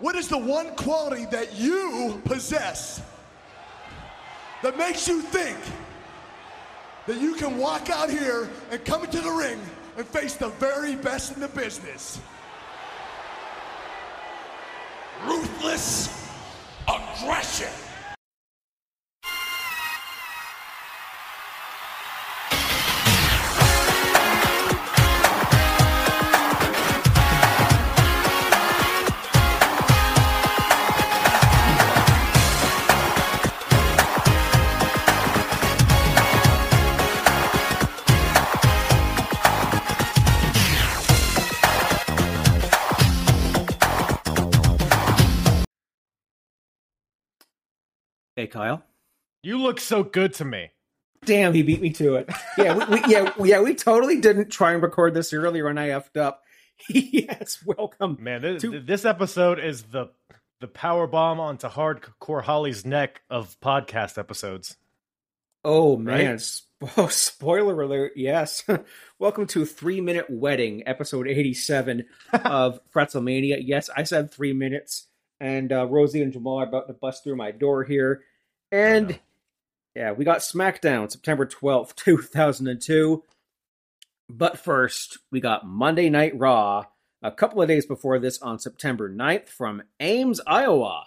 What is the one quality that you possess that makes you think that you can walk out here and come into the ring and face the very best in the business? Ruthless aggression. Hey, Kyle. You look so good to me. Damn, he beat me to it. Yeah, we, we, yeah, yeah. We totally didn't try and record this earlier, and I effed up. yes, welcome. Man, this, To- this episode is the the power bomb onto hardcore Holly's neck of podcast episodes. Oh man, Right? Sp- oh, spoiler alert! Yes, welcome to Three Minute Wedding, episode eighty-seven of Pretzelmania. Yes, I said three minutes, and uh, Rosie and Jamal are about to bust through my door here, and yeah, we got SmackDown September twelfth, two thousand and two. But first, we got Monday Night Raw a couple of days before this on September 9th from Ames, Iowa.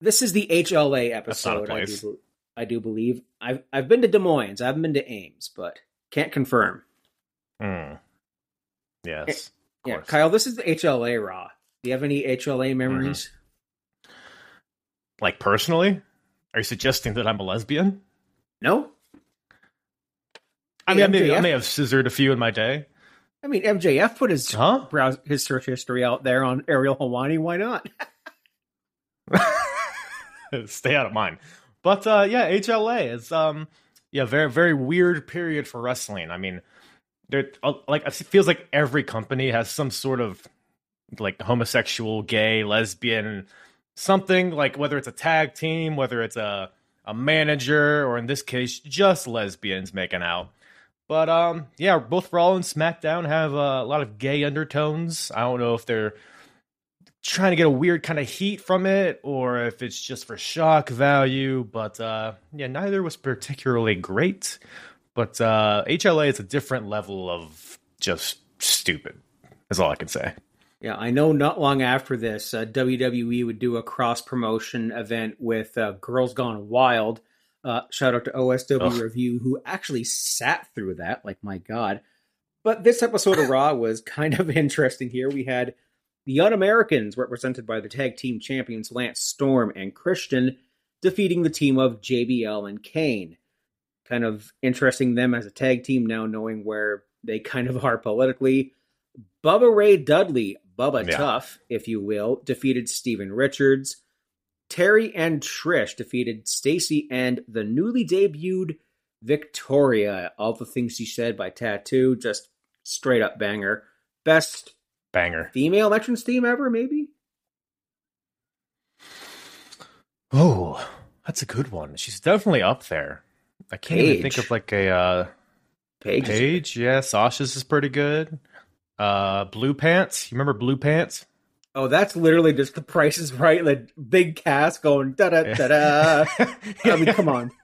This is the HLA That's not a episode, I do, I do believe. I've I've been to Des Moines. I haven't been to Ames, but can't confirm. Hmm. Yes. of Yeah. Kyle, this is the HLA Raw. Do you have any HLA Mm-hmm. memories? Like personally, are you suggesting that I'm a lesbian? No. I mean, I may, I may have scissored a few in my day. I mean, MJF put his Huh? browse his search history out there on Ariel Helwani. Why not? Stay out of mine. But uh, yeah, HLA is um yeah very very weird period for wrestling. I mean, there uh, like it feels like every company has some sort of like homosexual, gay, lesbian, something like whether it's a tag team, whether it's a a manager, or in this case, just lesbians making out. But um, yeah, both Raw and SmackDown have a lot of gay undertones. I don't know if they're trying to get a weird kind of heat from it or if it's just for shock value. But uh, yeah, neither was particularly great. But uh, HLA is a different level of just stupid. That's all I can say. Yeah, I know. Not long after this, uh, WWE would do a cross promotion event with uh, Girls Gone Wild. Uh, shout out to OSW Ugh. Review, who actually sat through that. Like, my God. But this episode of Raw was kind of interesting here. We had the Un Americans, represented by the tag team champions Lance Storm and Christian, defeating the team of JBL and Kane. Kind of interesting them as a tag team now, knowing where they kind of are politically. Bubba Ray Dudley, Bubba Yeah. Tough, if you will, defeated Steven Richards. Terry and Trish defeated Stacy and the newly debuted Victoria. All the things she said by t.A.T.u., just straight up banger. Best Banger. female entrance theme ever, maybe? Oh, that's a good one. She's definitely up there. I can't even think of like a uh, Paige. is- Paige. Yeah, Sasha's is pretty good. Uh, Blue Pants. You remember Blue Pants? Oh, that's literally just the price is right. like Big Cass going da da da da. I mean, come on.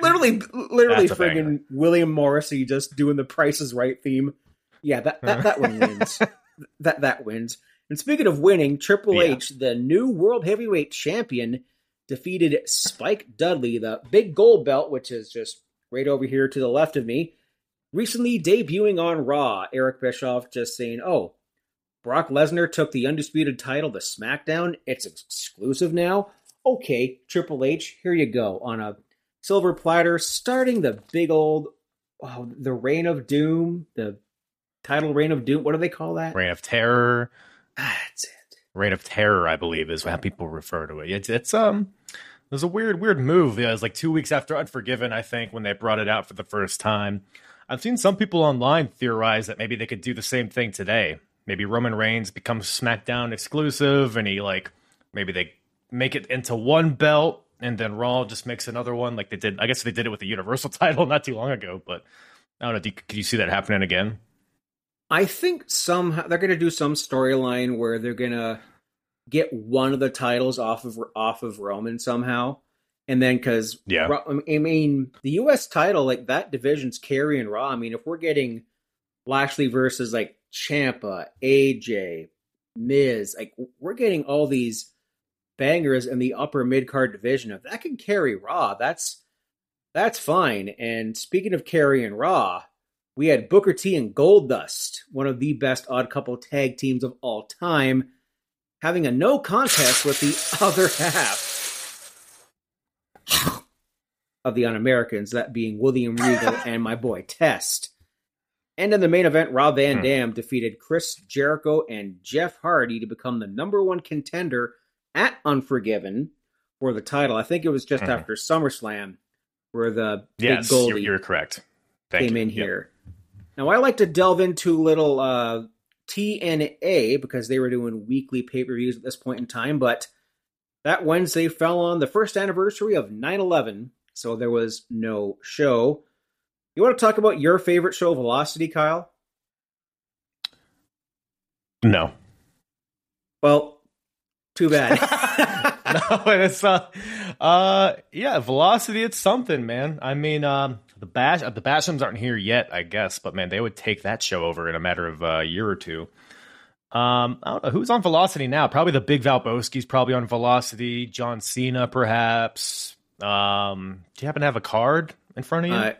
Literally, literally, That's a banger. friggin' William Morrissey just doing the Price is Right theme. Yeah, that that, that one wins. that that wins. And speaking of winning, Triple Yeah. H, the new World Heavyweight Champion, defeated Spike Dudley, the big gold belt, which is just right over here to the left of me. Recently debuting on Raw, Eric Bischoff just saying, "Oh, Brock Lesnar took the undisputed title to SmackDown. It's exclusive now. Okay, Triple H, here you go on a silver platter, starting the big old, oh, the Reign of Doom, the title Reign of Doom. What do they call that? Reign of Terror. That's it. Reign of Terror, I believe, is how people refer to it. It's it's um, it was a weird weird move. Yeah, it was like two weeks after Unforgiven, I think, when they brought it out for the first time. I've seen some people online theorize that maybe they could do the same thing today. Maybe Roman Reigns becomes SmackDown exclusive, and he like maybe they make it into one belt, and then Raw just makes another one, like they did. I guess they did it with the Universal title not too long ago, but I don't know. Do you, could you see that happening again? I think somehow they're going to do some storyline where they're going to get one of the titles off of off of Roman somehow. And then because yeah, I mean the U.S. title like that division's carrying Raw. I mean if we're getting Lashley versus like Ciampa, AJ, Miz, like we're getting all these bangers in the upper mid card division. If that can carry Raw, that's that's fine. And speaking of carrying Raw, we had Booker T and Goldust, one of the best odd couple tag teams of all time, having a no contest with the other half of the Un Americans, that being William Regal and my boy Test. And in the main event, Rob Van hmm. Dam defeated Chris Jericho and Jeff Hardy to become the number one contender at Unforgiven for the title. I think it was just mm-hmm. after SummerSlam where the yes, big Goldie you're, you're correct. Thank came you. in yep. here. Now I like to delve into little uh, TNA because they were doing weekly pay per views at this point in time, but that Wednesday fell on the first anniversary of 9 11, so there was no show. You want to talk about your favorite show, Velocity, Kyle? No. Well, too bad. no, it's uh, uh, yeah, Velocity. It's something, man. I mean, um, the bash, the Bashams aren't here yet, I guess, but man, they would take that show over in a matter of a year or two. Um, I don't know who's on Velocity now. Probably the Big Valbowski's probably on Velocity. John Cena, perhaps. Um, do you happen to have a card in front of you? Uh,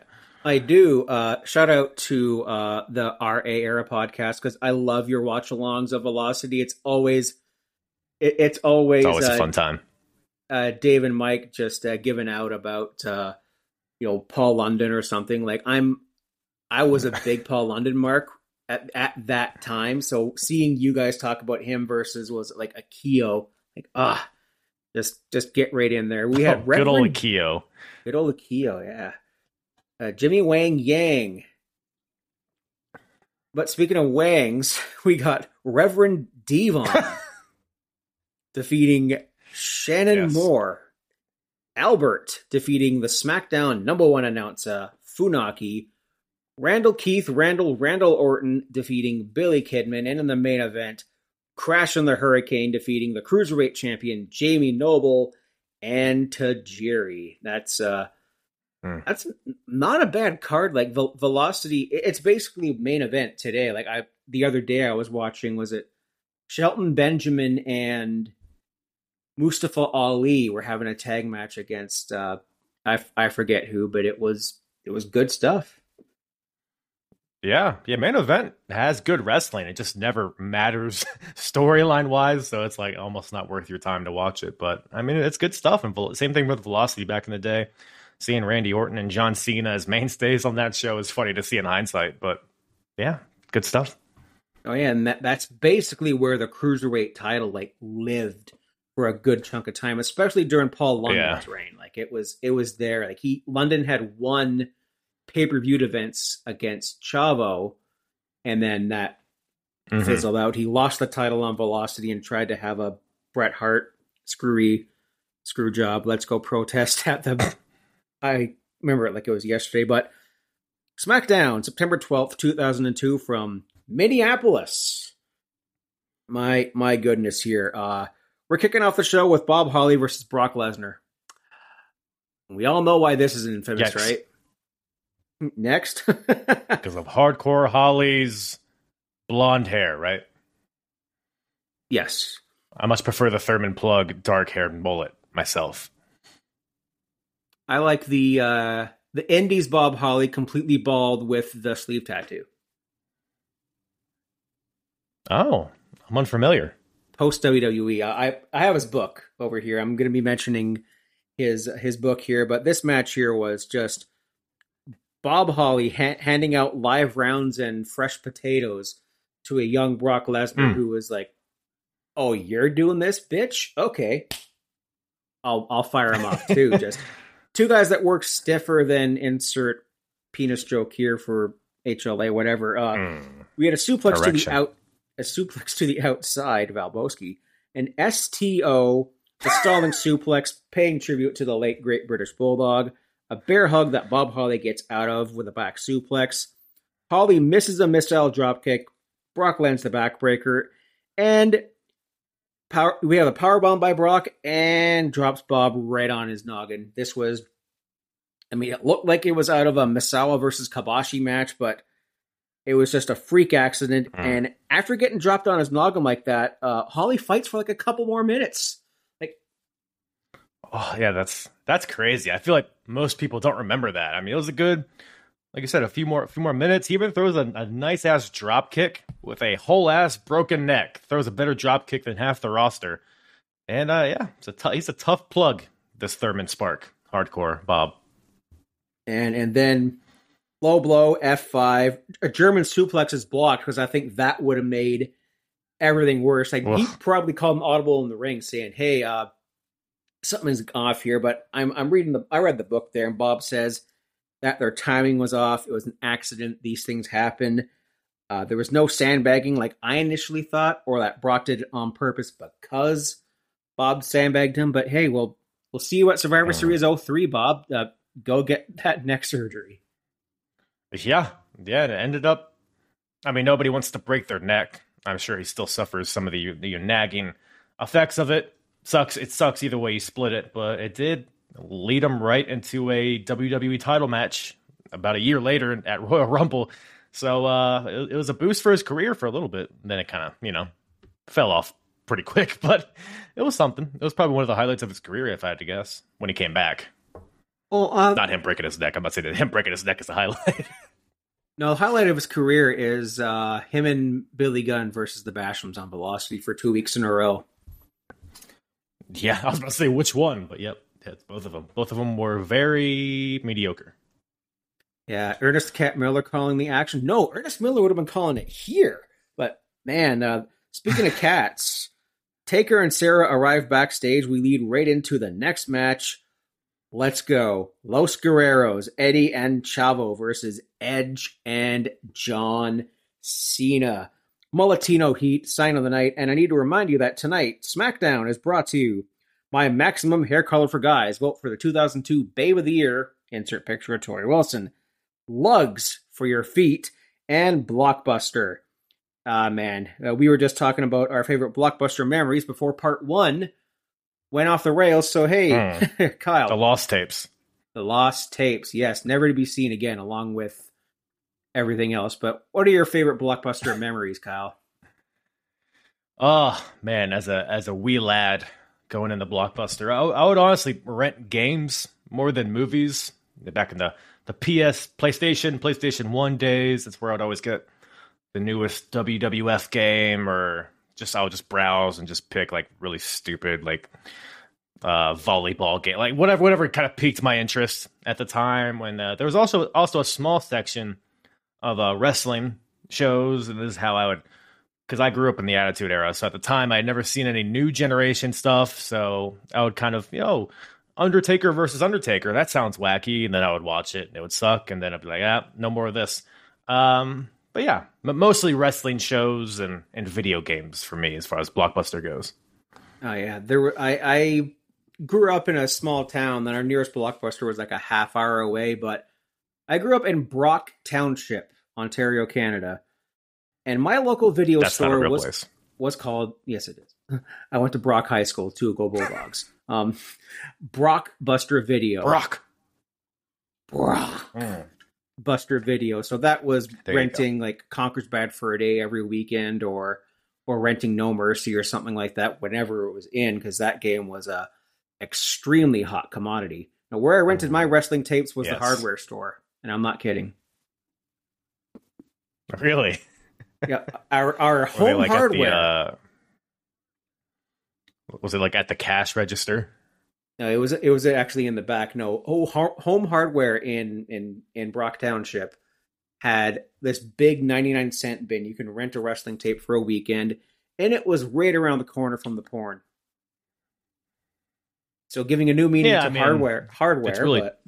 I do. Uh, shout out to uh, the RA Era podcast because I love your watch alongs of Velocity. It's always, it, it's always, it's always a uh, fun time. Uh, Dave and Mike just uh, giving out about uh, you know Paul London or something. Like I'm, I was a big Paul London mark at at that time. So seeing you guys talk about him versus was it like Akio, like ah, just just get right in there. We had oh, good old Keo, good old Keo, yeah uh, Jimmy Wang Yang. But speaking of Wangs, we got Reverend Devon defeating Shannon yes. Moore. Albert defeating the SmackDown number one announcer, Funaki. Randall Keith, Randall, Randall Orton defeating Billy Kidman. And in the main event, Crash and the Hurricane defeating the Cruiserweight champion, Jamie Noble and Tajiri. That's uh, Mm. That's not a bad card. Like Velocity, it's basically main event today. Like I, the other day I was watching, was it Shelton Benjamin and Mustafa Ali were having a tag match against uh, I I forget who, but it was it was good stuff. Yeah, yeah, main event has good wrestling. It just never matters storyline wise, so it's like almost not worth your time to watch it. But I mean, it's good stuff. And same thing with Velocity back in the day seeing Randy Orton and John Cena as mainstays on that show is funny to see in hindsight. But yeah, good stuff. Oh yeah, and that, that's basically where the cruiserweight title like lived for a good chunk of time, especially during Paul London's yeah. reign. Like it was it was there. Like he London had won pay per view events against Chavo, and then that mm-hmm. fizzled out. He lost the title on Velocity and tried to have a Bret Hart screwy screw job. Let's go protest at the I remember it like it was yesterday, but SmackDown, September 12th, 2002 from Minneapolis. My my goodness here. Uh we're kicking off the show with Bob Holly versus Brock Lesnar. We all know why this is an infamous, right? Next. Because of hardcore Holly's blonde hair, right? Yes. I must prefer the Thurman Plugg dark haired mullet myself. I like the uh the Indies Bob Holly completely bald with the sleeve tattoo. Oh, I'm unfamiliar. Post WWE, I I have his book over here. I'm going to be mentioning his his book here, but this match here was just Bob Holly ha- handing out live rounds and fresh potatoes to a young Brock Lesnar mm. who was like, "Oh, you're doing this, bitch? Okay, I'll I'll fire him off too." Just two guys that work stiffer than insert penis joke here for HLA, whatever. Uh, mm. We had a suplex Correction. to the out, a suplex to the outside, Valboski, an STO, a stalling suplex, paying tribute to the late great British Bulldog, a bear hug that Bob Holly gets out of with a back suplex. Holly misses a missile dropkick. Brock lands the backbreaker, and power. We have a power bomb by Brock and drops Bob right on his noggin. This was, I mean, it looked like it was out of a Misawa versus Kobashi match, but it was just a freak accident. Mm. And after getting dropped on his noggin like that, uh, Holly fights for like a couple more minutes. Oh yeah, that's that's crazy. I feel like most people don't remember that. I mean, it was a good, like I said, a few more, a few more minutes. He even throws a, a nice ass drop kick with a whole ass broken neck. Throws a better drop kick than half the roster. And uh, yeah, it's a t- he's a tough plug. This Thurman Spark, hardcore Bob. and and then low blow F five. A German suplex is blocked because I think that would have made everything worse. Like he probably called an audible in the ring saying, "Hey, uh, something's off here." But I'm I'm reading the I read the book there, and Bob says that their timing was off. It was an accident. These things happen. Uh, there was no sandbagging like I initially thought, or that Brock did it on purpose because Bob sandbagged him. But hey, well, we'll see what Survivor Uh. Series 03, Bob. Uh, go get that neck surgery. Yeah, yeah. It ended up. I mean, nobody wants to break their neck. I'm sure he still suffers some of the the nagging effects of it. Sucks. It sucks either way you split it, but it did lead him right into a WWE title match about a year later at Royal Rumble. So uh, it, it was a boost for his career for a little bit. Then it kind of you know fell off pretty quick, but it was something. It was probably one of the highlights of his career, if I had to guess, when he came back. Well, uh, Not him breaking his neck. I'm not saying that him breaking his neck is a highlight. no, the highlight of his career is uh, him and Billy Gunn versus the Bashams on Velocity for two weeks in a row. Yeah, I was about to say which one, but yep, it's both of them. Both of them were very mediocre. Yeah, Ernest Cat Miller calling the action. No, Ernest Miller would have been calling it here. But man, uh, speaking of cats, Taker and Sarah arrive backstage. We lead right into the next match. Let's go. Los Guerreros, Eddie and Chavo versus Edge and John Cena. Mulatino Heat, sign of the night. And I need to remind you that tonight, SmackDown is brought to you by Maximum Hair Color for Guys. Vote for the 2002 Babe of the Year. Insert picture of Torrie Wilson. Lugz for your feet. And Blockbuster. Ah, man. Uh, we were just talking about our favorite Blockbuster memories before part one went off the rails. So, hey, Kyle. The lost tapes. The lost tapes, yes, never to be seen again, along with everything else. But what are your favorite blockbuster memories, Kyle? Oh man, as a as a wee lad going in the Blockbuster, I, I would honestly rent games more than movies. Back in the the PS PlayStation PlayStation One days, that's where I'd always get the newest WWF game, or just I would just browse and just pick like really stupid like uh volleyball game like whatever whatever kind of piqued my interest at the time when uh, there was also also a small section of uh wrestling shows and this is how i would because i grew up in the attitude era so at the time i had never seen any new generation stuff so i would kind of you know undertaker versus undertaker that sounds wacky and then i would watch it and it would suck and then i'd be like ah no more of this um but yeah but mostly wrestling shows and and video games for me as far as blockbuster goes Oh yeah, there were. I, I grew up in a small town. That our nearest blockbuster was like a half hour away. But I grew up in Brock Township, Ontario, Canada, and my local video that's store was place was called. Yes, it is. I went to Brock High School to go Bulldogs. um, Brockbuster Video. brock Brock. Mm. Buster Video. So that was There renting like Conker's Bad for a Day every weekend, or or renting No Mercy or something like that whenever it was in, because that game was a extremely hot commodity. Now, where I rented my wrestling tapes was Yes. the hardware store, and I'm not kidding. really Yeah, our our home like hardware. The, uh, was it like at the cash register? No, it was it was actually in the back. No, oh, home hardware in in in Brock Township had this big ninety nine cent bin. You can rent a wrestling tape for a weekend, and it was right around the corner from the porn. So, giving a new meaning Yeah, to I mean, hardware, hardware. it's really- but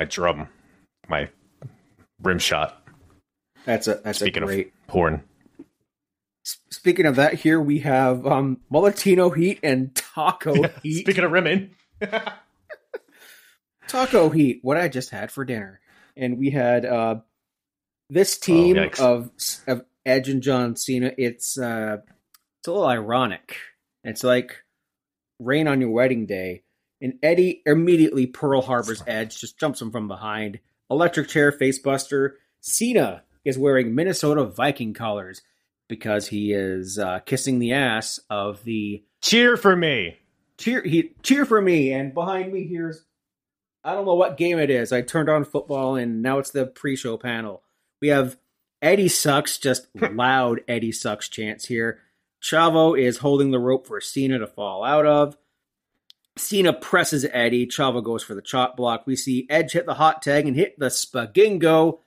My drum, my rim shot. that's a that's Speaking a of great. porn, Speaking of that, here we have um Mulatino Heat and Taco Heat. Speaking of rimming, taco heat what i just had for dinner and we had uh This team oh, of of Edge and John Cena, it's uh, it's a little ironic. It's like rain on your wedding day, and Eddie immediately Pearl Harbors Edge, just jumps him from behind. Electric chair facebuster. Cena is wearing Minnesota Viking colors because he is uh, kissing the ass of the cheer for me. Cheer he cheer for me, and behind me here's I don't know what game it is. I turned on football, and now it's the pre-show panel. We have Eddie sucks, just loud Eddie sucks chants here. Chavo is holding the rope for Cena to fall out of. Cena presses Eddie. Chavo goes for the chop block. We see Edge hit the hot tag and hit the spagingo.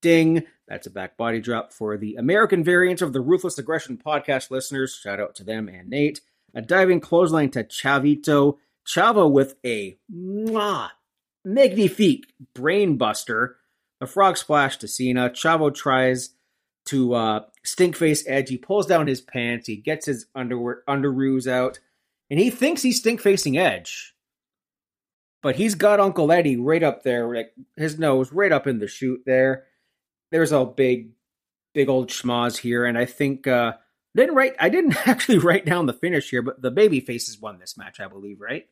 Ding. That's a back body drop for the American variant of the Ruthless Aggression podcast listeners. Shout out to them and Nate. A diving clothesline to Chavito. Chavo with a mwah, magnifique brainbuster. A frog splash to Cena. Chavo tries to uh, Stinkface Edge. He pulls down his pants. He gets his underwear underoos out, and he thinks he's stink facing Edge. But he's got Uncle Eddie right up there, like his nose right up in the chute there. There's a big, big old schmoz here, and I think uh, didn't write. I didn't actually write down the finish here, but the baby faces won this match, I believe, right?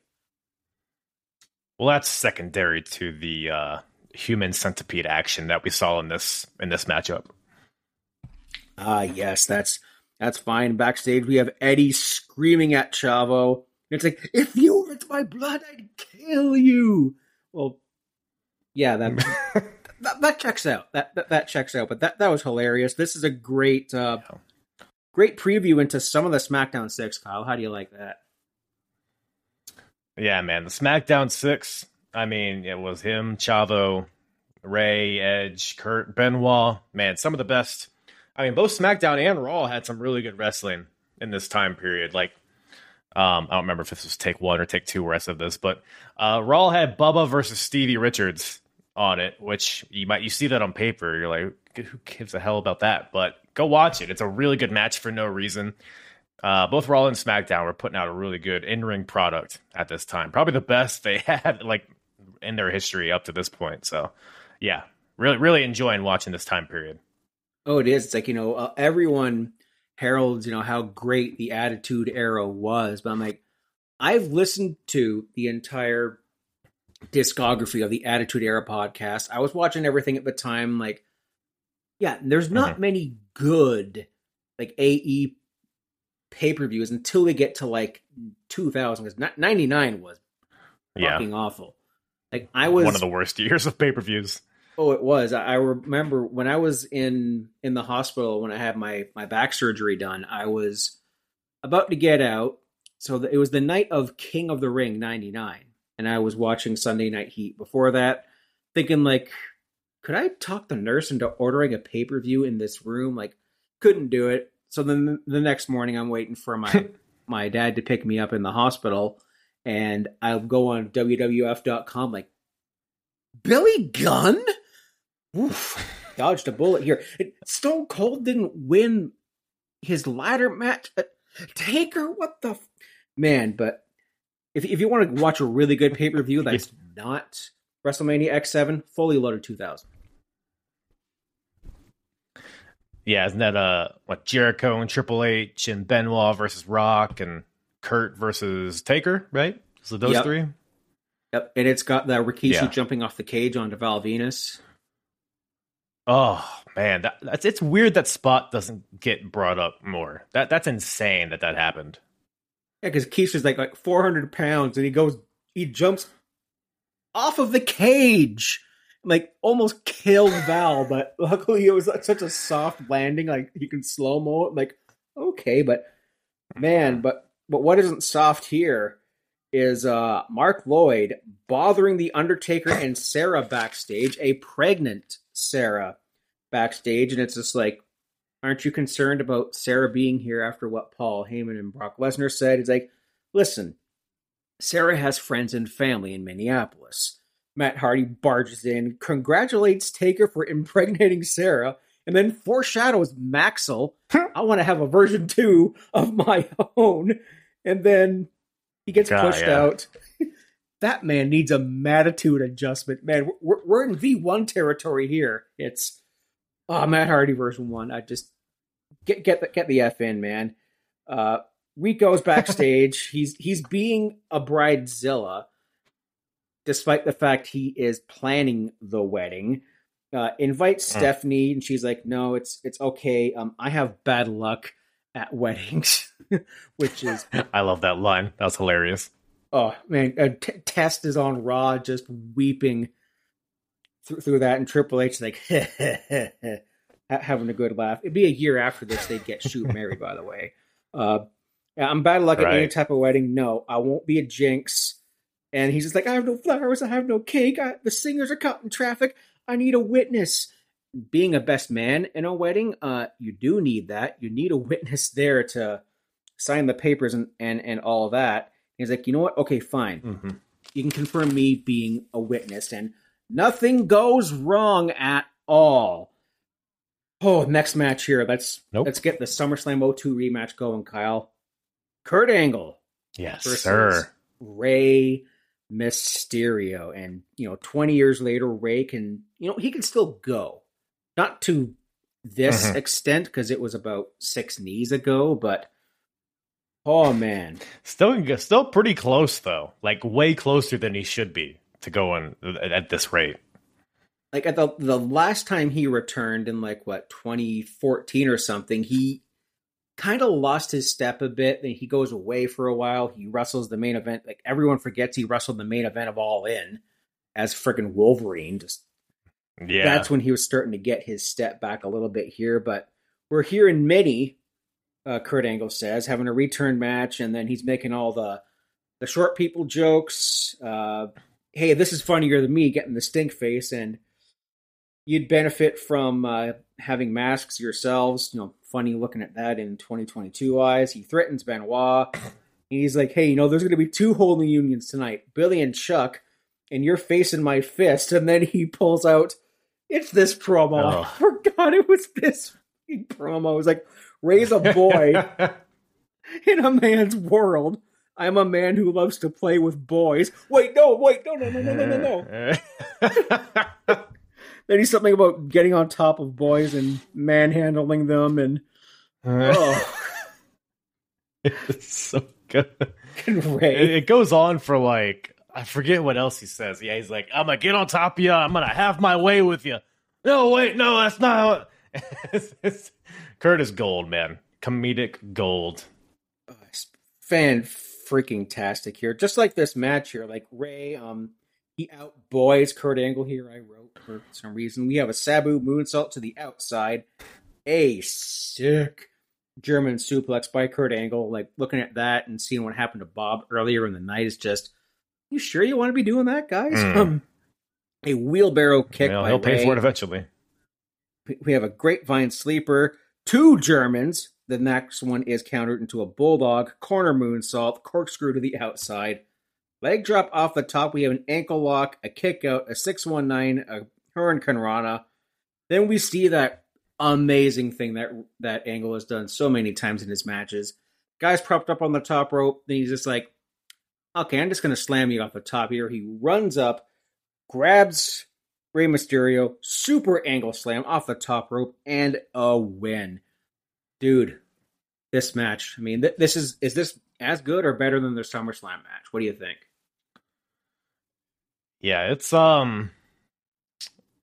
Well, that's secondary to the uh, human centipede action that we saw in this in this matchup. Ah, yes, that's that's fine. Backstage, we have Eddie screaming at Chavo. And It's like, if you were my blood, I'd kill you. Well, yeah, that that, that, checks out. That, that, that checks out. But that that was hilarious. This is a great uh, great preview into some of the SmackDown Six. Kyle, how do you like that? Yeah, man, the SmackDown Six. I mean, it was him, Chavo, Rey, Edge, Kurt, Benoit. Man, some of the best I mean, both SmackDown and Raw had some really good wrestling in this time period. Like, um, I don't remember if this was take one or take two rest of this, but uh, Raw had Bubba versus Stevie Richards on it, which you might you see that on paper. You're like, who gives a hell about that? But go watch it. It's a really good match for no reason. Uh, both Raw and SmackDown were putting out a really good in ring product at this time. Probably the best they had like in their history up to this point. So, yeah, really, really enjoying watching this time period. Oh, it is. It's like you know, uh, everyone heralds you know how great the Attitude Era was, but I'm like, I've listened to the entire discography of the Attitude Era podcast. I was watching everything at the time. Like, yeah, there's not mm-hmm. many good like AE pay per views until they get to like 2000 because 99 was yeah. fucking awful. Like I was one of the worst years of pay per views. Oh, it was. I remember when I was in in the hospital when I had my my back surgery done. I was about to get out, so it was the night of King of the Ring '99, and I was watching Sunday Night Heat. Before that, thinking like, could I talk the nurse into ordering a pay per view in this room? Like, couldn't do it. So then the next morning, I'm waiting for my my dad to pick me up in the hospital, and I'll go on WWF.com like, Billy Gunn Oof, dodged a bullet here. Stone Cold didn't win his ladder match. Uh, Taker, what the f- man? But if if you want to watch a really good pay per view that's not WrestleMania X Seven, fully loaded two thousand. Yeah, isn't that uh what Jericho and Triple H and Benoit versus Rock and Kurt versus Taker, right? So those yep. three. Yep, and it's got the Rikishi yeah. jumping off the cage onto Val Venis. Oh man, that, that's it's weird that spot doesn't get brought up more. That that's insane that that happened. Yeah, because Keisha's like like four hundred pounds, and he goes, he jumps off of the cage, like almost killed Val, but luckily it was like such a soft landing, like you can slow mo. Like okay, but man, but but what isn't soft here is uh Marc Loyd bothering the Undertaker and Sarah backstage, a pregnant Sarah backstage, and it's just like, aren't you concerned about Sarah being here after what Paul Heyman and Brock Lesnar said? It's like, listen, Sarah has friends and family in Minneapolis. Matt Hardy barges in, congratulates Taker for impregnating Sarah, and then foreshadows Maxel. I want to have a version two of my own. And then he gets God, pushed yeah. out that man needs a Mattitude adjustment. Man, we're, we're in V1 territory here. It's Oh, Matt Hardy version one. I just get get the, get the f in, man. Uh, Rico's backstage. he's he's being a bridezilla, despite the fact he is planning the wedding. Uh, invites mm. Stephanie, and she's like, "No, it's it's okay. Um, I have bad luck at weddings," which is I love that line. That's hilarious. Oh man, uh, T- Test is on Raw, just weeping through, through that, and Triple H like having a good laugh. It'd be a year after this they'd get shoot Mary, by the way. Uh, I'm bad luck right. at any type of wedding. No, I won't be a jinx. And he's just like, I have no flowers, I have no cake. I, the singers are caught in traffic. I need a witness. Being a best man in a wedding, uh, you do need that. You need a witness there to sign the papers and and, and all that. He's like, you know what? Okay, fine. Mm-hmm. You can confirm me being a witness, and nothing goes wrong at all. Oh, next match here. Let's nope. let's get the SummerSlam 02 rematch going, Kyle. Kurt Angle. Yes, sir. Rey Mysterio. And, you know, 20 years later, Rey can, you know, he can still go. Not to this mm-hmm. extent, because it was about six knees ago, but oh man. Still still pretty close though. Like way closer than he should be to go on at this rate. Like at the the last time he returned in like what 2014 or something, he kind of lost his step a bit. Then he goes away for a while. He wrestles the main event. Like everyone forgets he wrestled the main event of All In as freaking Wolverine. Just yeah, that's when he was starting to get his step back a little bit here. But we're here in many. Uh, Kurt Angle says having a return match, and then he's making all the the short people jokes. Uh, hey, this is funnier than me getting the stink face, and you'd benefit from uh, having masks yourselves. You know, funny looking at that in 2022 eyes. He threatens Benoit. He's like, hey, you know, there's going to be two holding unions tonight Billy and Chuck, and you're facing my fist. And then he pulls out, it's this promo. Oh. I forgot it was this promo. It was like, raise a boy in a man's world. I'm a man who loves to play with boys. Wait, no, wait, no, no, no, no, no, no, no. then he's something about getting on top of boys and manhandling them, and oh, it's so good. It, it goes on for like I forget what else he says. Yeah, he's like, "I'm gonna get on top of you. I'm gonna have my way with you." No, wait, no, that's not. How it's, it's, Kurt is gold, man. Comedic gold. fan freaking tastic here. Just like this match here, like Rey, um, he outboys Kurt Angle here. I wrote for some reason. We have a Sabu moonsault to the outside, a sick German suplex by Kurt Angle. Like looking at that and seeing what happened to Bob earlier in the night is just. You sure you want to be doing that, guys? Mm. Um, a wheelbarrow kick. Well, he'll pay for it eventually. We have a grapevine sleeper, two Germans. The next one is countered into a bulldog corner moonsault, corkscrew to the outside. Leg drop off the top. We have an ankle lock, a kick out, a 619, a hurricanrana. Then we see that amazing thing that that Angle has done so many times in his matches. Guy's propped up on the top rope. Then he's just like, okay, I'm just going to slam you off the top here. He runs up, grabs Rey Mysterio, super angle slam off the top rope, and a win. Dude, this match. I mean, th- this is is this as good or better than the SummerSlam match? What do you think? Yeah, it's um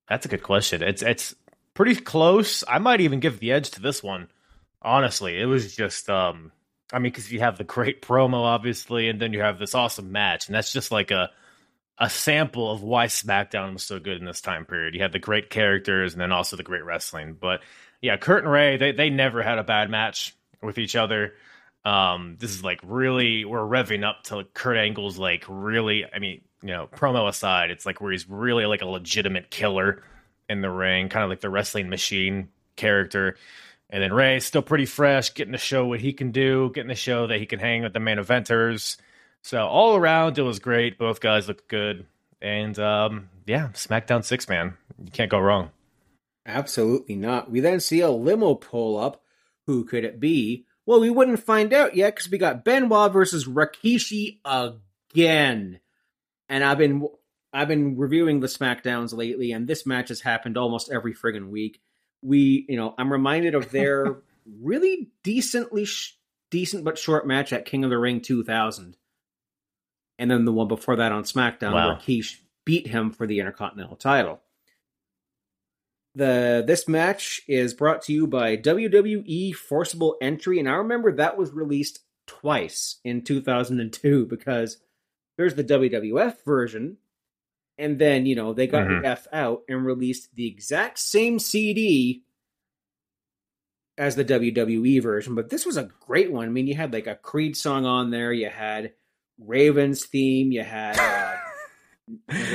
that's a good question. It's it's pretty close. I might even give the edge to this one. Honestly, it was just um I mean cuz you have the great promo obviously and then you have this awesome match and that's just like a a sample of why SmackDown was so good in this time period. You had the great characters and then also the great wrestling. But yeah, Kurt and Rey, they, they never had a bad match with each other. Um, this is like really we're revving up to Kurt Angle's like really. I mean, you know, promo aside, it's like where he's really like a legitimate killer in the ring, kind of like the wrestling machine character. And then Rey's still pretty fresh, getting to show what he can do, getting to show that he can hang with the main eventers. So all around, it was great. Both guys looked good, and um, yeah, SmackDown six man, you can't go wrong. Absolutely not. We then see a limo pull up. Who could it be? Well, we wouldn't find out yet because we got Benoit versus Rikishi again. And I've been I've been reviewing the SmackDowns lately, and this match has happened almost every friggin' week. we, you know, I'm reminded of their really decently sh- decent but short match at King of the Ring 2000, and then the one before that on SmackDown Wow. where Keish beat him for the Intercontinental title. The this match is brought to you by WWE Forcible Entry, and I remember that was released twice in 2002 because there's the WWF version, and then you know they got Mhm. the F out and released the exact same CD as the WWE version. But this was a great one. I mean, you had like a Creed song on there, you had Raven's theme, you had uh,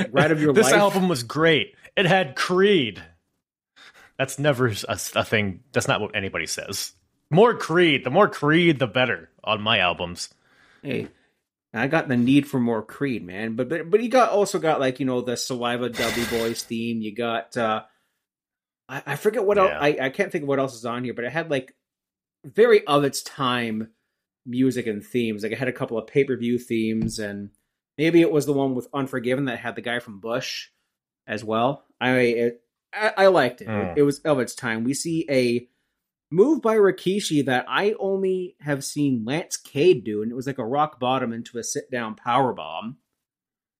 Ride of Your this Life. album was great. It had Creed. That's never a, a thing. That's not what anybody says. More Creed. The more Creed, the better on my albums. Hey, I got the need for more Creed, man. But but but you got also got like you know the Saliva Dudley Boys theme. You got uh I, I forget what else. I I can't think of what else is on here, but it had like very of its time music and themes. Like it had a couple of pay per view themes, and maybe it was the one with Unforgiven that had the guy from Bush as well. I it, I, I liked it. Mm. It was of its time. We see a move by Rikishi that I only have seen Lance Cade do, and it was like a rock bottom into a sit down power bomb.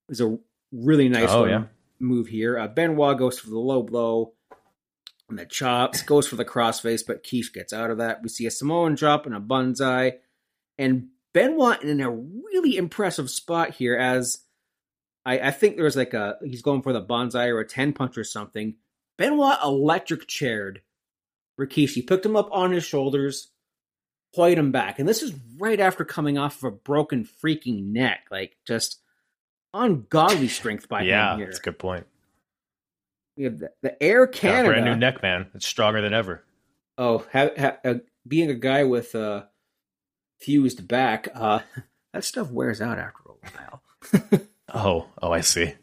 It was a really nice Oh, yeah. move here. Uh, Benoit goes for the low blow and the chops, goes for the crossface, but Keish gets out of that. We see a Samoan drop and a banzai, and Benoit in a really impressive spot here as I, I think there was like a he's going for the banzai or a ten punch or something. Benoit electric chaired Rikishi, picked him up on his shoulders, played him back, and this is right after coming off of a broken freaking neck, like just ungodly strength by yeah, him here. that's a good point. We have the, the Air Canada. brand new neck, man. It's stronger than ever. Oh, ha, ha, uh, being a guy with a fused back, uh, that stuff wears out after a while. Oh, oh, I see.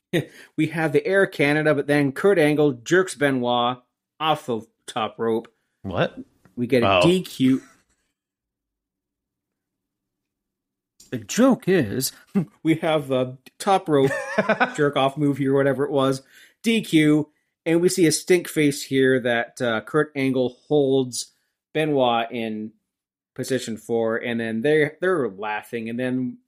we have the Air Canada, but then Kurt Angle jerks Benoit off the top rope. What? We get a Oh. DQ. The joke is, we have the top rope jerk off move here, whatever it was, DQ, and we see a stink face here that uh, Kurt Angle holds Benoit in position for, and then they're they're laughing, and then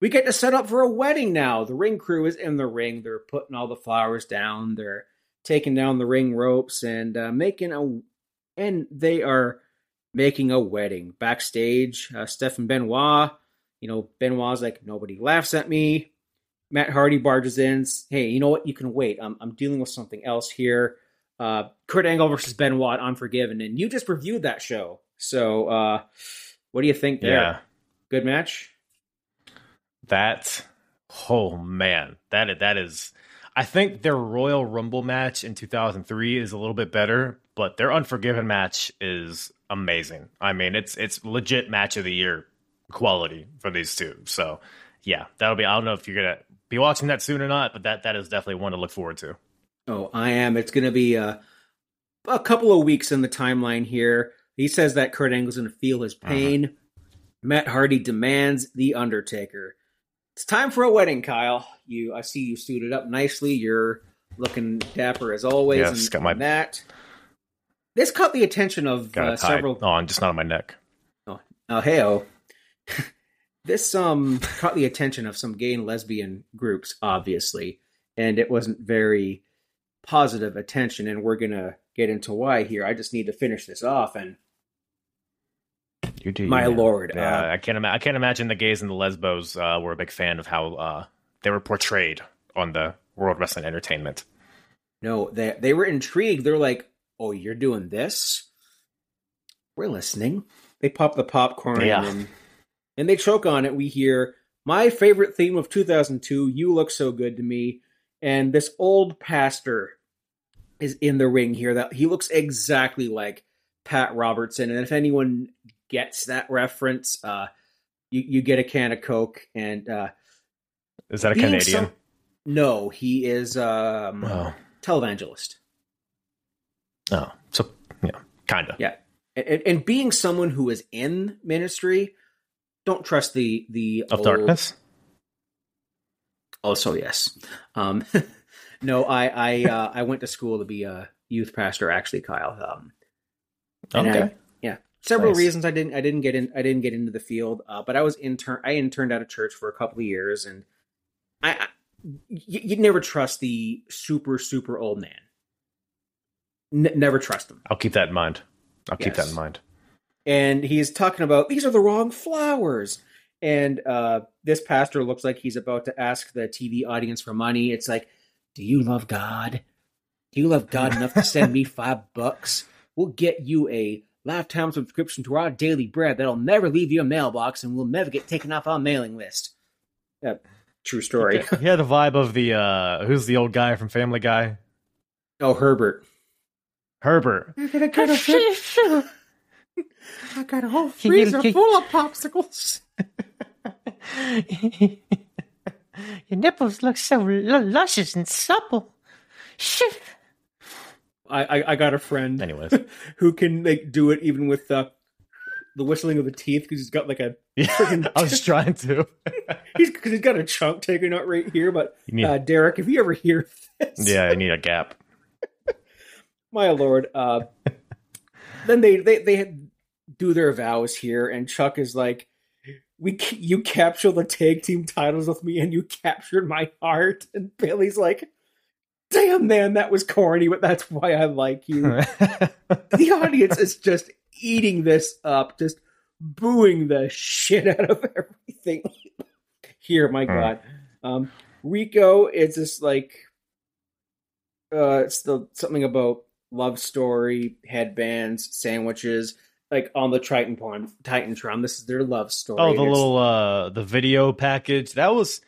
we get to set up for a wedding now. The ring crew is in the ring. They're putting all the flowers down. They're taking down the ring ropes and uh, making a, and they are making a wedding backstage. Uh, Steph and Benoit, you know, Benoit's like nobody laughs at me. Matt Hardy barges in. Hey, you know what? You can wait. I'm I'm dealing with something else here. Uh, Kurt Angle versus Benoit, Unforgiven, and you just reviewed that show. So, uh, what do you think there? Yeah. Good match. That oh man, that that is. I think their Royal Rumble match in 2003 is a little bit better, but their Unforgiven match is amazing. I mean, it's it's legit match of the year quality for these two. So yeah, that'll be. I don't know if you're gonna be watching that soon or not, but that that is definitely one to look forward to. Oh, I am. It's going to be uh, a couple of weeks in the timeline here. He says that Kurt Angle's going to feel his pain. Matt Hardy demands the Undertaker. It's time for a wedding, Kyle. You, I see you suited up nicely. You're looking dapper as always. Yes, and, got my- that. This caught the attention of uh, several. on, just not on my neck. Oh, hey, oh. this um caught the attention of some gay and lesbian groups, obviously, and it wasn't very positive attention. And we're gonna get into why here. I just need to finish this off, and You do, my man. lord, Yeah, uh, I can't. Ima- I can't imagine the gays and the lesbos uh, were a big fan of how uh, they were portrayed on the World Wrestling Entertainment. no, they they were intrigued. They're like, "Oh, you're doing this? We're listening." They pop the popcorn, Yeah. and and they choke on it. We hear my favorite theme of 2002. You look so good to me, and this old pastor is in the ring here. That he looks exactly like Pat Robertson, and if anyone gets that reference, uh, you you get a can of Coke, and uh, Is that a Canadian? some- no, he is um, Oh, televangelist. oh, so yeah, kind of. Yeah, and, and being someone who is in ministry, don't trust the the Of old- darkness. Also, yes. Um, no, I I uh, I went to school to be a youth pastor, actually, Kyle. Um, Okay. I- several Nice. reasons I didn't I didn't get in I didn't get into the field, uh, but I was intern I interned at a church for a couple of years, and I, I you, you'd never trust the super super old man. N- never trust him. I'll keep that in mind. I'll keep that in mind. and he's talking about these are the wrong flowers and uh this pastor looks like he's about to ask the tv audience for money it's like do you love god do you love god enough to send me five bucks we'll get you a lifetime subscription to our daily bread that'll never leave your mailbox and will never get taken off our mailing list uh, true story He had a vibe of the uh who's the old guy from Family Guy? oh herbert Herbert. I got a, got a, I got a whole freezer full of popsicles. Your nipples look so l- luscious and supple. Shit. I, I, I got a friend Anyways. who can like do it even with the the whistling of the teeth because he's got like a Yeah, I was trying to. he's because he's got a chunk taken out right here. But need- uh, Derek, if you ever hear this, yeah, I need a gap. my lord, uh, then they they they do their vows here, and Chuck is like, "We you capture the tag team titles with me, and you captured my heart." And Billy's like, "Damn, man, that was corny, but that's why I like you." the audience is just eating this up, just booing the shit out of everything. Here, my. God. Um, Rico is just like, uh, it's the something about love story, headbands, sandwiches, like on the Triton Titan Titantron. This is their love story. Oh, the little uh the video package. That was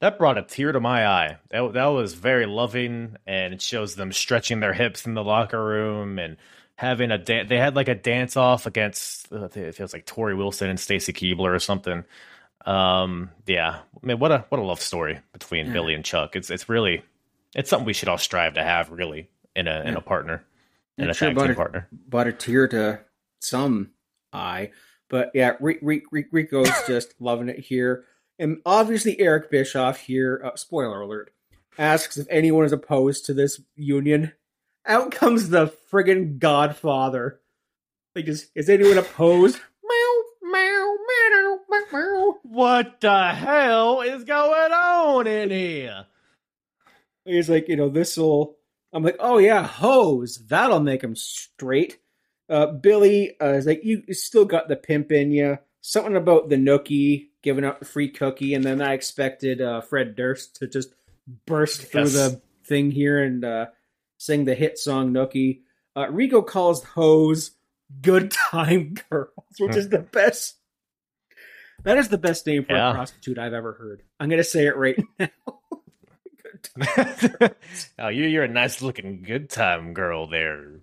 that brought a tear to my eye. That that was very loving and it shows them stretching their hips in the locker room and having a dance. they had like a dance off against uh, it feels like Torrie Wilson and Stacy Keibler or something. Um yeah. I mean what a what a love story between Yeah. Billy and Chuck. It's it's really it's something we should all strive to have really in a in a partner. In Yeah, a sure, tag but team partner. brought a tear to some eye. But yeah, Ri- Ri- Ri- Rico's just loving it here. And obviously, Eric Bischoff here, uh, spoiler alert, asks if anyone is opposed to this union. Out comes the friggin' Godfather. Like, is, is anyone opposed? Meow, meow, meow, meow, meow. What the hell is going on in here? He's like, you know, this'll. I'm like, oh yeah, hose. That'll make him straight. Uh, Billy uh, is like, you you still got the pimp in you. Something about the nookie giving out the free cookie, and then I expected uh, Fred Durst to just burst through the thing here and uh, sing the hit song Nookie. Uh, Rico calls hose "Good Time Girls," which is the best. That is the best name for Yeah. a prostitute I've ever heard. I'm gonna say it right now. Good time. oh, you, you're a nice looking good time girl there.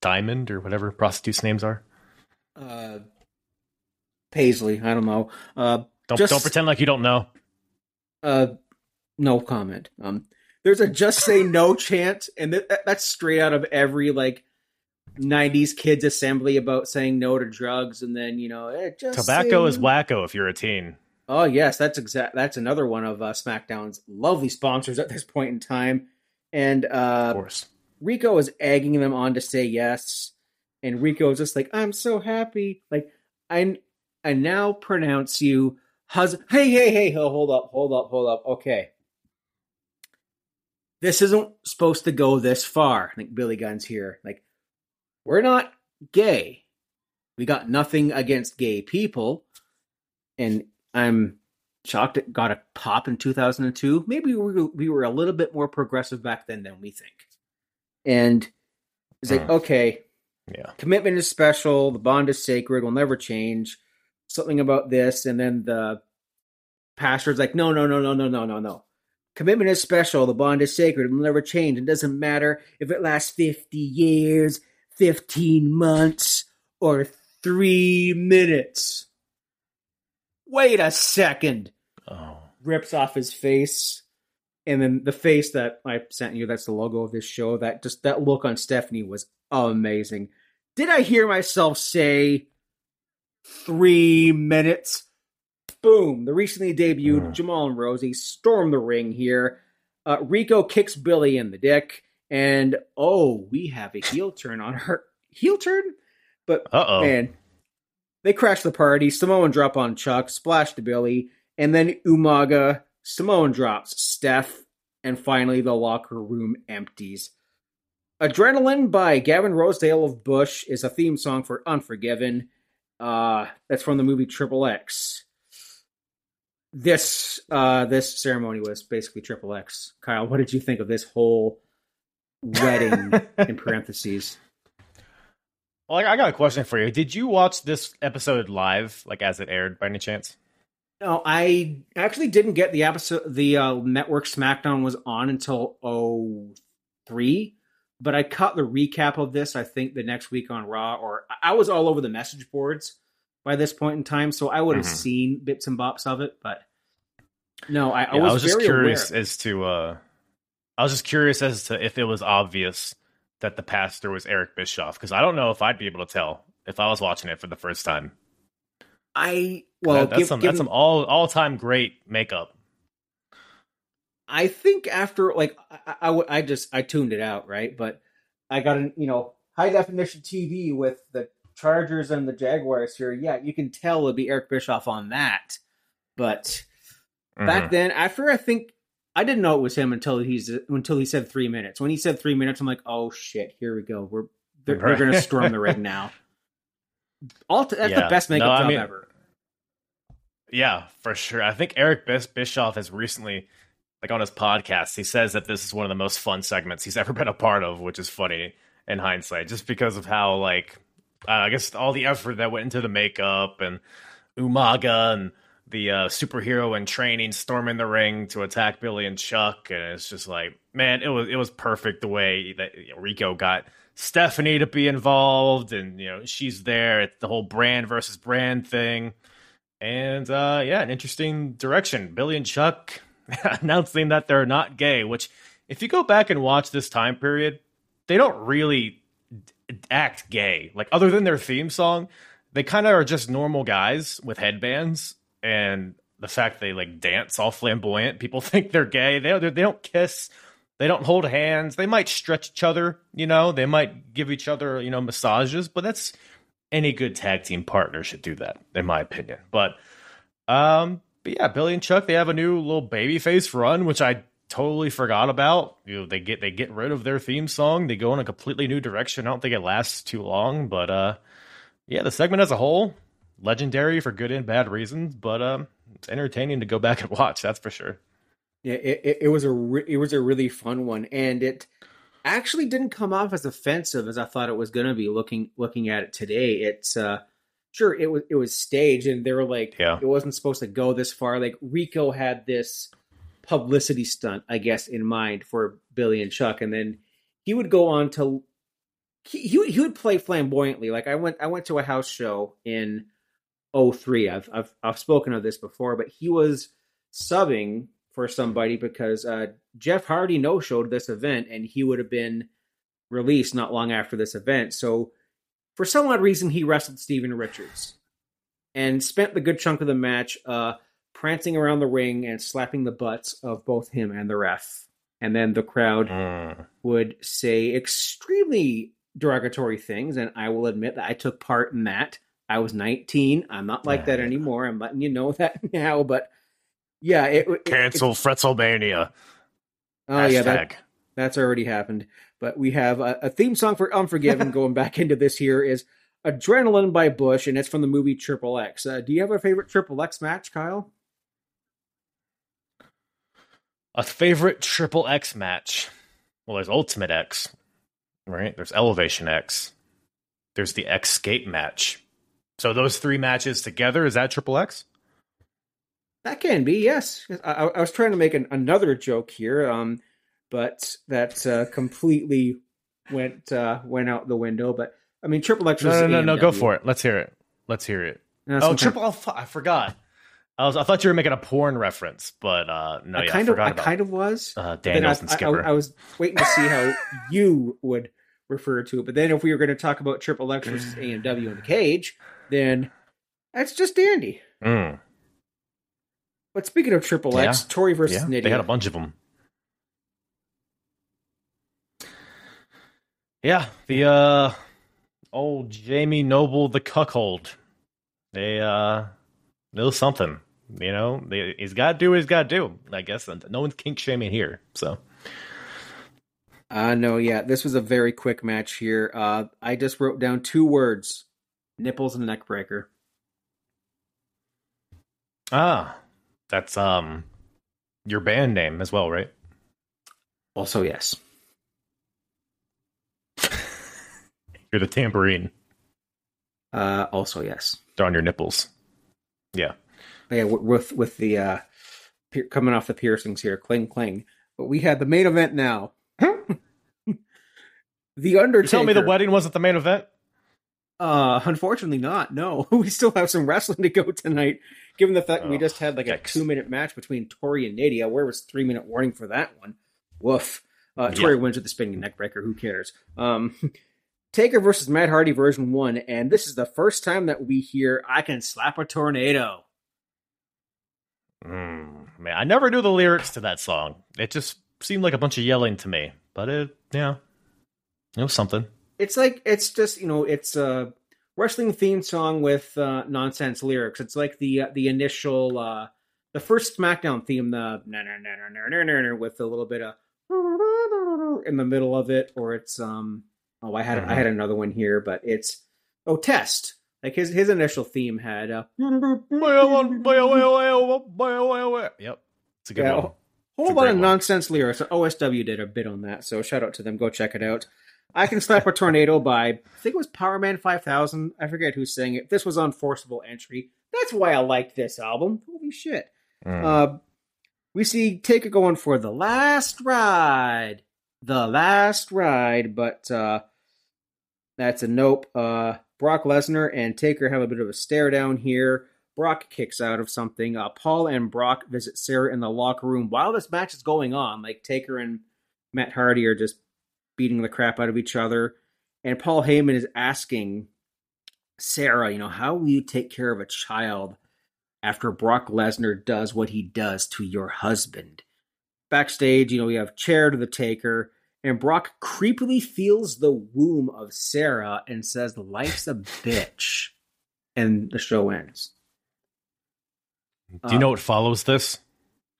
Diamond or whatever prostitutes' names are. uh Paisley, I don't know. Uh Don't Just- don't pretend like you don't know. uh no comment. Um there's a just say no chant and that- that's straight out of every like 90s kids assembly about saying no to drugs and then, you know, eh, just Tobacco is wacko if you're a teen. Oh yes, that's exact that's another one of uh, SmackDown's lovely sponsors at this point in time. And Of uh course. Rico is egging them on to say yes, and Rico is just like, "I'm so happy." Like, I I now pronounce you husband. Hey, hey, hey! ho- Hold up, hold up, hold up. Okay, this isn't supposed to go this far. Like Billy Gunn's here. Like, we're not gay. We got nothing against gay people, and I'm shocked it got a pop in 2002. Maybe we were, we were a little bit more progressive back then than we think. And it's like, Hmm. okay, Yeah. commitment is special, the bond is sacred, will never change. Something about this, and then the pastor's like, no, no, no, no, no, no, no, no. Commitment is special, the bond is sacred, it will never change. It doesn't matter if it lasts 50 years, 15 months, or three minutes. Wait a second Oh. rips off his face and then the face that i sent you that's the logo of this show that just that look on stephanie was amazing did i hear myself say three minutes boom the recently debuted Mm. jamal and rosey storm the ring here uh, rico kicks billy in the dick And oh, we have a heel turn on her heel turn, but Uh oh. man, they crash the party. Samoan drop on Chuck, splash to Billy, and then Umaga. Samoan drops Steph, and finally the locker room empties. Adrenaline by Gavin Rossdale of Bush is a theme song for Unforgiven. Uh, that's from the movie Triple X. This uh, this ceremony was basically Triple X. Kyle, what did you think of this whole wedding in parentheses? Well, I got a question for you. Did you watch this episode live, like as it aired, by any chance? No, I actually didn't get the episode. The uh, network SmackDown was on until 03, but I caught the recap of this. I think the next week on Raw, or I was all over the message boards by this point in time, so I would have Mhm. seen bits and bops of it. But no, I, I Yeah, was, just very curious aware. as to. uh I was just curious as to if it was obvious that the pastor was Eric Bischoff, because I don't know if I'd be able to tell if I was watching it for the first time. I well, That- that's give- some give that's some all all time great makeup. I think after like I I just I tuned it out right, but I got an you know high definition TV with the Chargers and the Jaguars here. Yeah, you can tell it'd be Eric Bischoff on that. But back Mhm. then, after I think I didn't know it was him until he's until he said three minutes. When he said three minutes, I'm like, oh shit, here we go. We're they're, they're going to storm the ring now. All that's Yeah. the best makeup No, I mean- ever. Yeah, for sure. I think Eric Bischoff has recently, like on his podcast, he says that this is one of the most fun segments he's ever been a part of, which is funny in hindsight, just because of how like uh, I guess all the effort that went into the makeup and Umaga and the uh, superhero in training storming the ring to attack Billy and Chuck, and it's just like, man, it was it was perfect the way that you know, Rico got Stephanie to be involved, and you know she's there. It's the whole brand versus brand thing. And uh, yeah, an interesting direction. Billy and Chuck announcing that they're not gay, which, if you go back and watch this time period, they don't really act gay. Like, other than their theme song, they kind of are just normal guys with headbands. And the fact they like dance all flamboyant, people think they're gay. They they don't kiss. They don't hold hands. They might stretch each other, you know. They might give each other, you know, massages. But that's any good tag team partner should do that, in my opinion. But um, but yeah, Billy and Chuck they have a new little babyface run, which I totally forgot about. You know, they get they get rid of their theme song, they go in a completely new direction. I don't think it lasts too long, but uh, yeah, the segment as a whole, legendary for good and bad reasons, but um, it's entertaining to go back and watch. That's for sure. Yeah, it, it, it was a re- it was a really fun one, and it actually didn't come off as offensive as I thought it was going to be. Looking looking at it today, it's uh, sure it was it was staged, and they were like, Yeah. it wasn't supposed to go this far. Like Rico had this publicity stunt, I guess, in mind for Billy and Chuck, and then he would go on to he he would, he would play flamboyantly. Like I went I went to a house show in 03. I've I've I've spoken of this before, but he was subbing for somebody because uh, Jeff Hardy no showed this event and he would have been released not long after this event. So for some odd reason he wrestled Steven Richards and spent the good chunk of the match uh, prancing around the ring and slapping the butts of both him and the ref. And then the crowd Mm. would say extremely derogatory things, and I will admit that I took part in that. I was 19. I'm not like that anymore. I'm letting you know that now. But yeah, it, it Cancel It, Fretzelmania. oh yeah, that, that's already happened. But we have a, a theme song for Unforgiven. going back into this here is Adrenaline by Bush, and it's from the movie Triple X. Uh, do you have a favorite Triple X match, Kyle? A favorite triple X match. Well, there's Ultimate X, right? There's Elevation X. There's the Xscape match. So those three matches together is that triple X? That can be, yes. I, I I was trying to make an, another joke here, um, but that uh, completely went uh, went out the window. But I mean, Triple X was No, no, no, no. Go for it. Let's hear it. Let's hear it. No, oh, some kind- triple. Oh, fu- I forgot. I was. I thought you were making a porn reference, but uh, no, I yeah, kind I of, forgot I about kind of was. uh, I, Daniels and I- I- Skipper. I was waiting to see how you would refer to it. But then, if we were going to talk about Triple X versus AMW in the cage, then that's just dandy. Mm, But speaking of Triple X, Yeah. Torrie versus yeah, Nidia. they had a bunch of them. Yeah, the uh old Jamie Noble the cuckold. They uh know something. You know, they, he's got to do what he's got to do. I guess no one's kink shaming here. So, uh no, yeah, this was a very quick match here. Uh I just wrote down two words: nipples and neckbreaker. ah, that's um your band name as well, right? Also, yes. You're the tambourine. Uh also, yes. They're on your nipples. Yeah. yeah, with with the uh coming off the piercings here, cling cling. But we had the main event now. the Undertaker. You tell me the wedding wasn't the main event? Uh, unfortunately not. No, we still have some wrestling to go tonight. Given the fact Oh, we just had like a two minute match between Torrie and Nidia, where was three minute warning for that one? Woof. Uh, Yeah. Torrie wins with the spinning neck breaker. Who cares? Um, Taker versus Matt Hardy version one, and this is the first time that we hear "I can slap a tornado." Mm, man, I never knew the lyrics to that song. It just seemed like a bunch of yelling to me. But it, yeah, it was something. it's like it's just you know it's a wrestling theme song with uh, nonsense lyrics. It's like the uh, the initial uh, the first SmackDown theme, the na na na na na na na with a little bit of in the middle of it, or it's um oh I had I had another one here, but it's oh test like his his initial theme had uh, Yep, it's a good Yeah, one. whole It's lot of one. nonsense lyrics. OSW did a bit on that, so shout out to them. Go check it out. I Can Slap a Tornado by, I think it was Power Man 5000. I forget who sang it. This was on Forcible Entry. That's why I liked this album. Holy shit. Mm. Uh, we see Taker going for the last ride. The last ride, but uh, that's a nope. Uh, Brock Lesnar and Taker have a bit of a stare down here. Brock kicks out of something. Uh, Paul and Brock visit Sarah in the locker room while this match is going on. Like Taker and Matt Hardy are just beating the crap out of each other. And Paul Heyman is asking Sarah, you know, how will you take care of a child after Brock Lesnar does what he does to your husband? Backstage, you know, we have chair to the Taker, and Brock creepily feels the womb of Sarah and says, Life's a bitch. And the show ends. Do you know what follows this?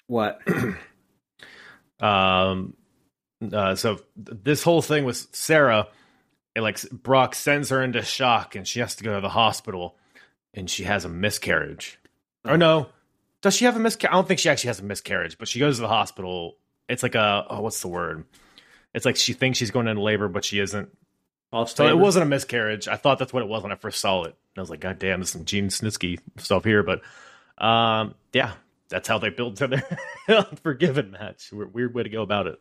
What? Um, uh, so th- this whole thing with Sarah, it, like Brock sends her into shock, and she has to go to the hospital, and she has a miscarriage. Or no, does she have a miscarriage? I don't think she actually has a miscarriage, but she goes to the hospital. It's like a oh, what's the word? It's like she thinks she's going into labor, but she isn't. False So it wasn't a miscarriage. I thought that's what it was when I first saw it. And I was like, God damn, this is some Gene Snitsky stuff here. But um, yeah, that's how they built to their Unforgiven match. Weird, weird way to go about it.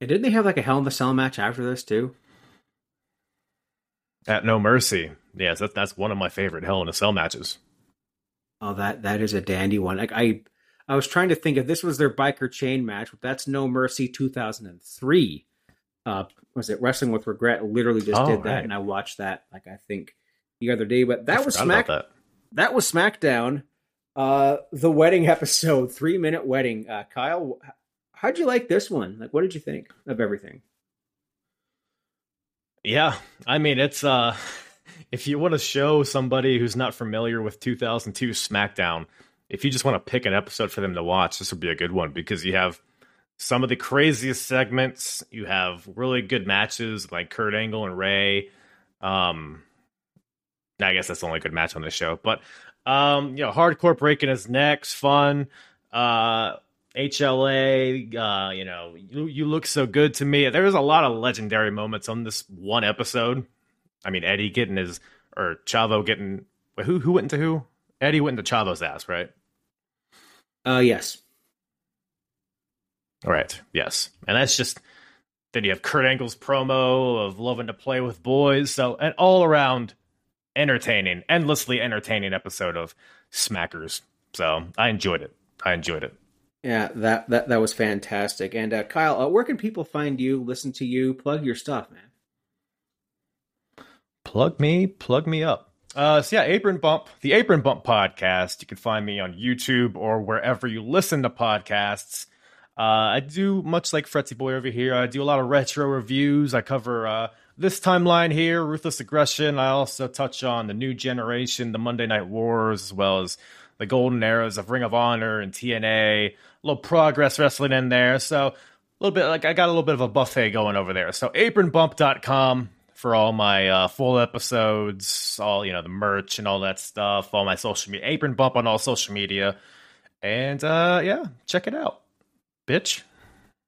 And didn't they have like a Hell in the Cell match after this too? At No Mercy. Yes, that, that's one of my favorite Hell in a Cell matches. Oh, that that is a dandy one. Like I, I was trying to think if this was their biker chain match, but that's No Mercy 2003. Uh, was it Wrestling with Regret? Literally just Oh, did that, right. and I watched that like I think the other day. But that I was Smack. about That. was SmackDown. Uh, the wedding episode, three minute wedding. Uh, Kyle, how'd you like this one? Like, what did you think of everything? Yeah, I mean it's uh if you want to show somebody who's not familiar with 2002 SmackDown, if you just want to pick an episode for them to watch, this would be a good one because you have some of the craziest segments, you have really good matches like Kurt Angle and Rey. Um I guess that's the only good match on the show, but um you know, hardcore breaking his necks, fun. Uh HLA, uh, you know, you, you look so good to me. There was a lot of legendary moments on this one episode. I mean, Eddie getting his or Chavo getting who who went into who? Eddie went into Chavo's ass, right? Uh, yes. All right, yes, and that's just. Then you have Kurt Angle's promo of loving to play with boys. So an all around entertaining, endlessly entertaining episode of Smackers. So I enjoyed it. I enjoyed it. Yeah, that that that was fantastic. And uh, Kyle, uh, where can people find you, listen to you, plug your stuff, man? plug me, plug me up. Uh, so yeah, Apron Bump, the Apron Bump podcast. You can find me on YouTube or wherever you listen to podcasts. Uh, I do much like Fretzy Boy over here. I do a lot of retro reviews. I cover uh, this timeline here, Ruthless Aggression. I also touch on the new generation, the Monday Night Wars, as well as the golden eras of Ring of Honor and TNA. A little progress wrestling in there. So a little bit like I got a little bit of a buffet going over there. So apronbump.com for all my uh, full episodes, all you know, the merch and all that stuff, all my social media, Apron Bump on all social media, and uh, yeah, check it out, bitch.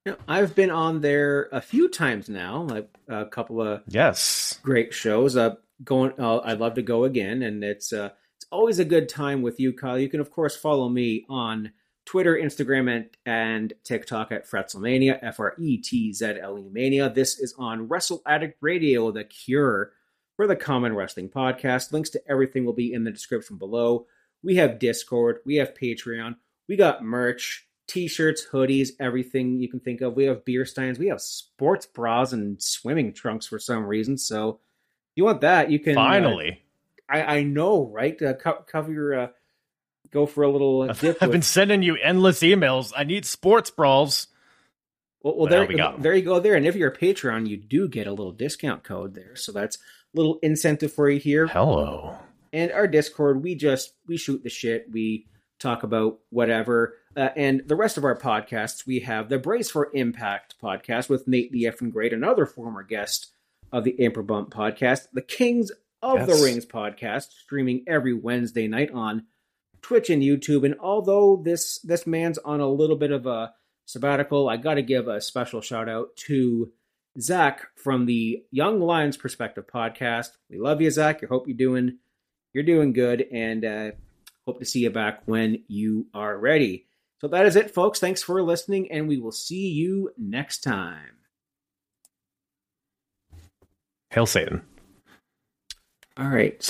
You know, I've been on there a few times now, like a couple of Yes, great shows. Uh, going, uh, I'd love to go again, and it's uh, it's always a good time with you, Kyle. You can of course follow me on Twitter, Instagram, and, and TikTok at Fretzelmania, F R E T Z L E Mania. This is on Wrestle Addict Radio, the cure for the Common Wrestling Podcast. Links to everything will be in the description below. We have Discord, we have Patreon, we got merch, t shirts, hoodies, everything you can think of. We have beer steins, we have sports bras and swimming trunks for some reason. So, if you want that, you can. uh, finally. I, I know, right? Uh, co- cover your. Uh, go for a little uh, I've, dip. I've with- been sending you endless emails. I need sports brawls. Well, well there, 'em. there you go. There, and if you're a Patreon, you do get a little discount code there. So that's a little incentive for you here. Hello. And our Discord, we just we shoot the shit. We talk about whatever. Uh, and the rest of our podcasts, we have the Brace for Impact podcast with Nate the Effing Great, another former guest of the Apron Bump podcast, the Kings of Yes. the Rings podcast, streaming every Wednesday night on Twitch and YouTube. And although this this man's on a little bit of a sabbatical, I got to give a special shout out to Zach from the Young Lions Perspective podcast. We love you, Zach. I hope you're doing you're doing good, and uh, hope to see you back when you are ready. So that is it, folks. Thanks for listening, and we will see you next time. Hail Satan. All right.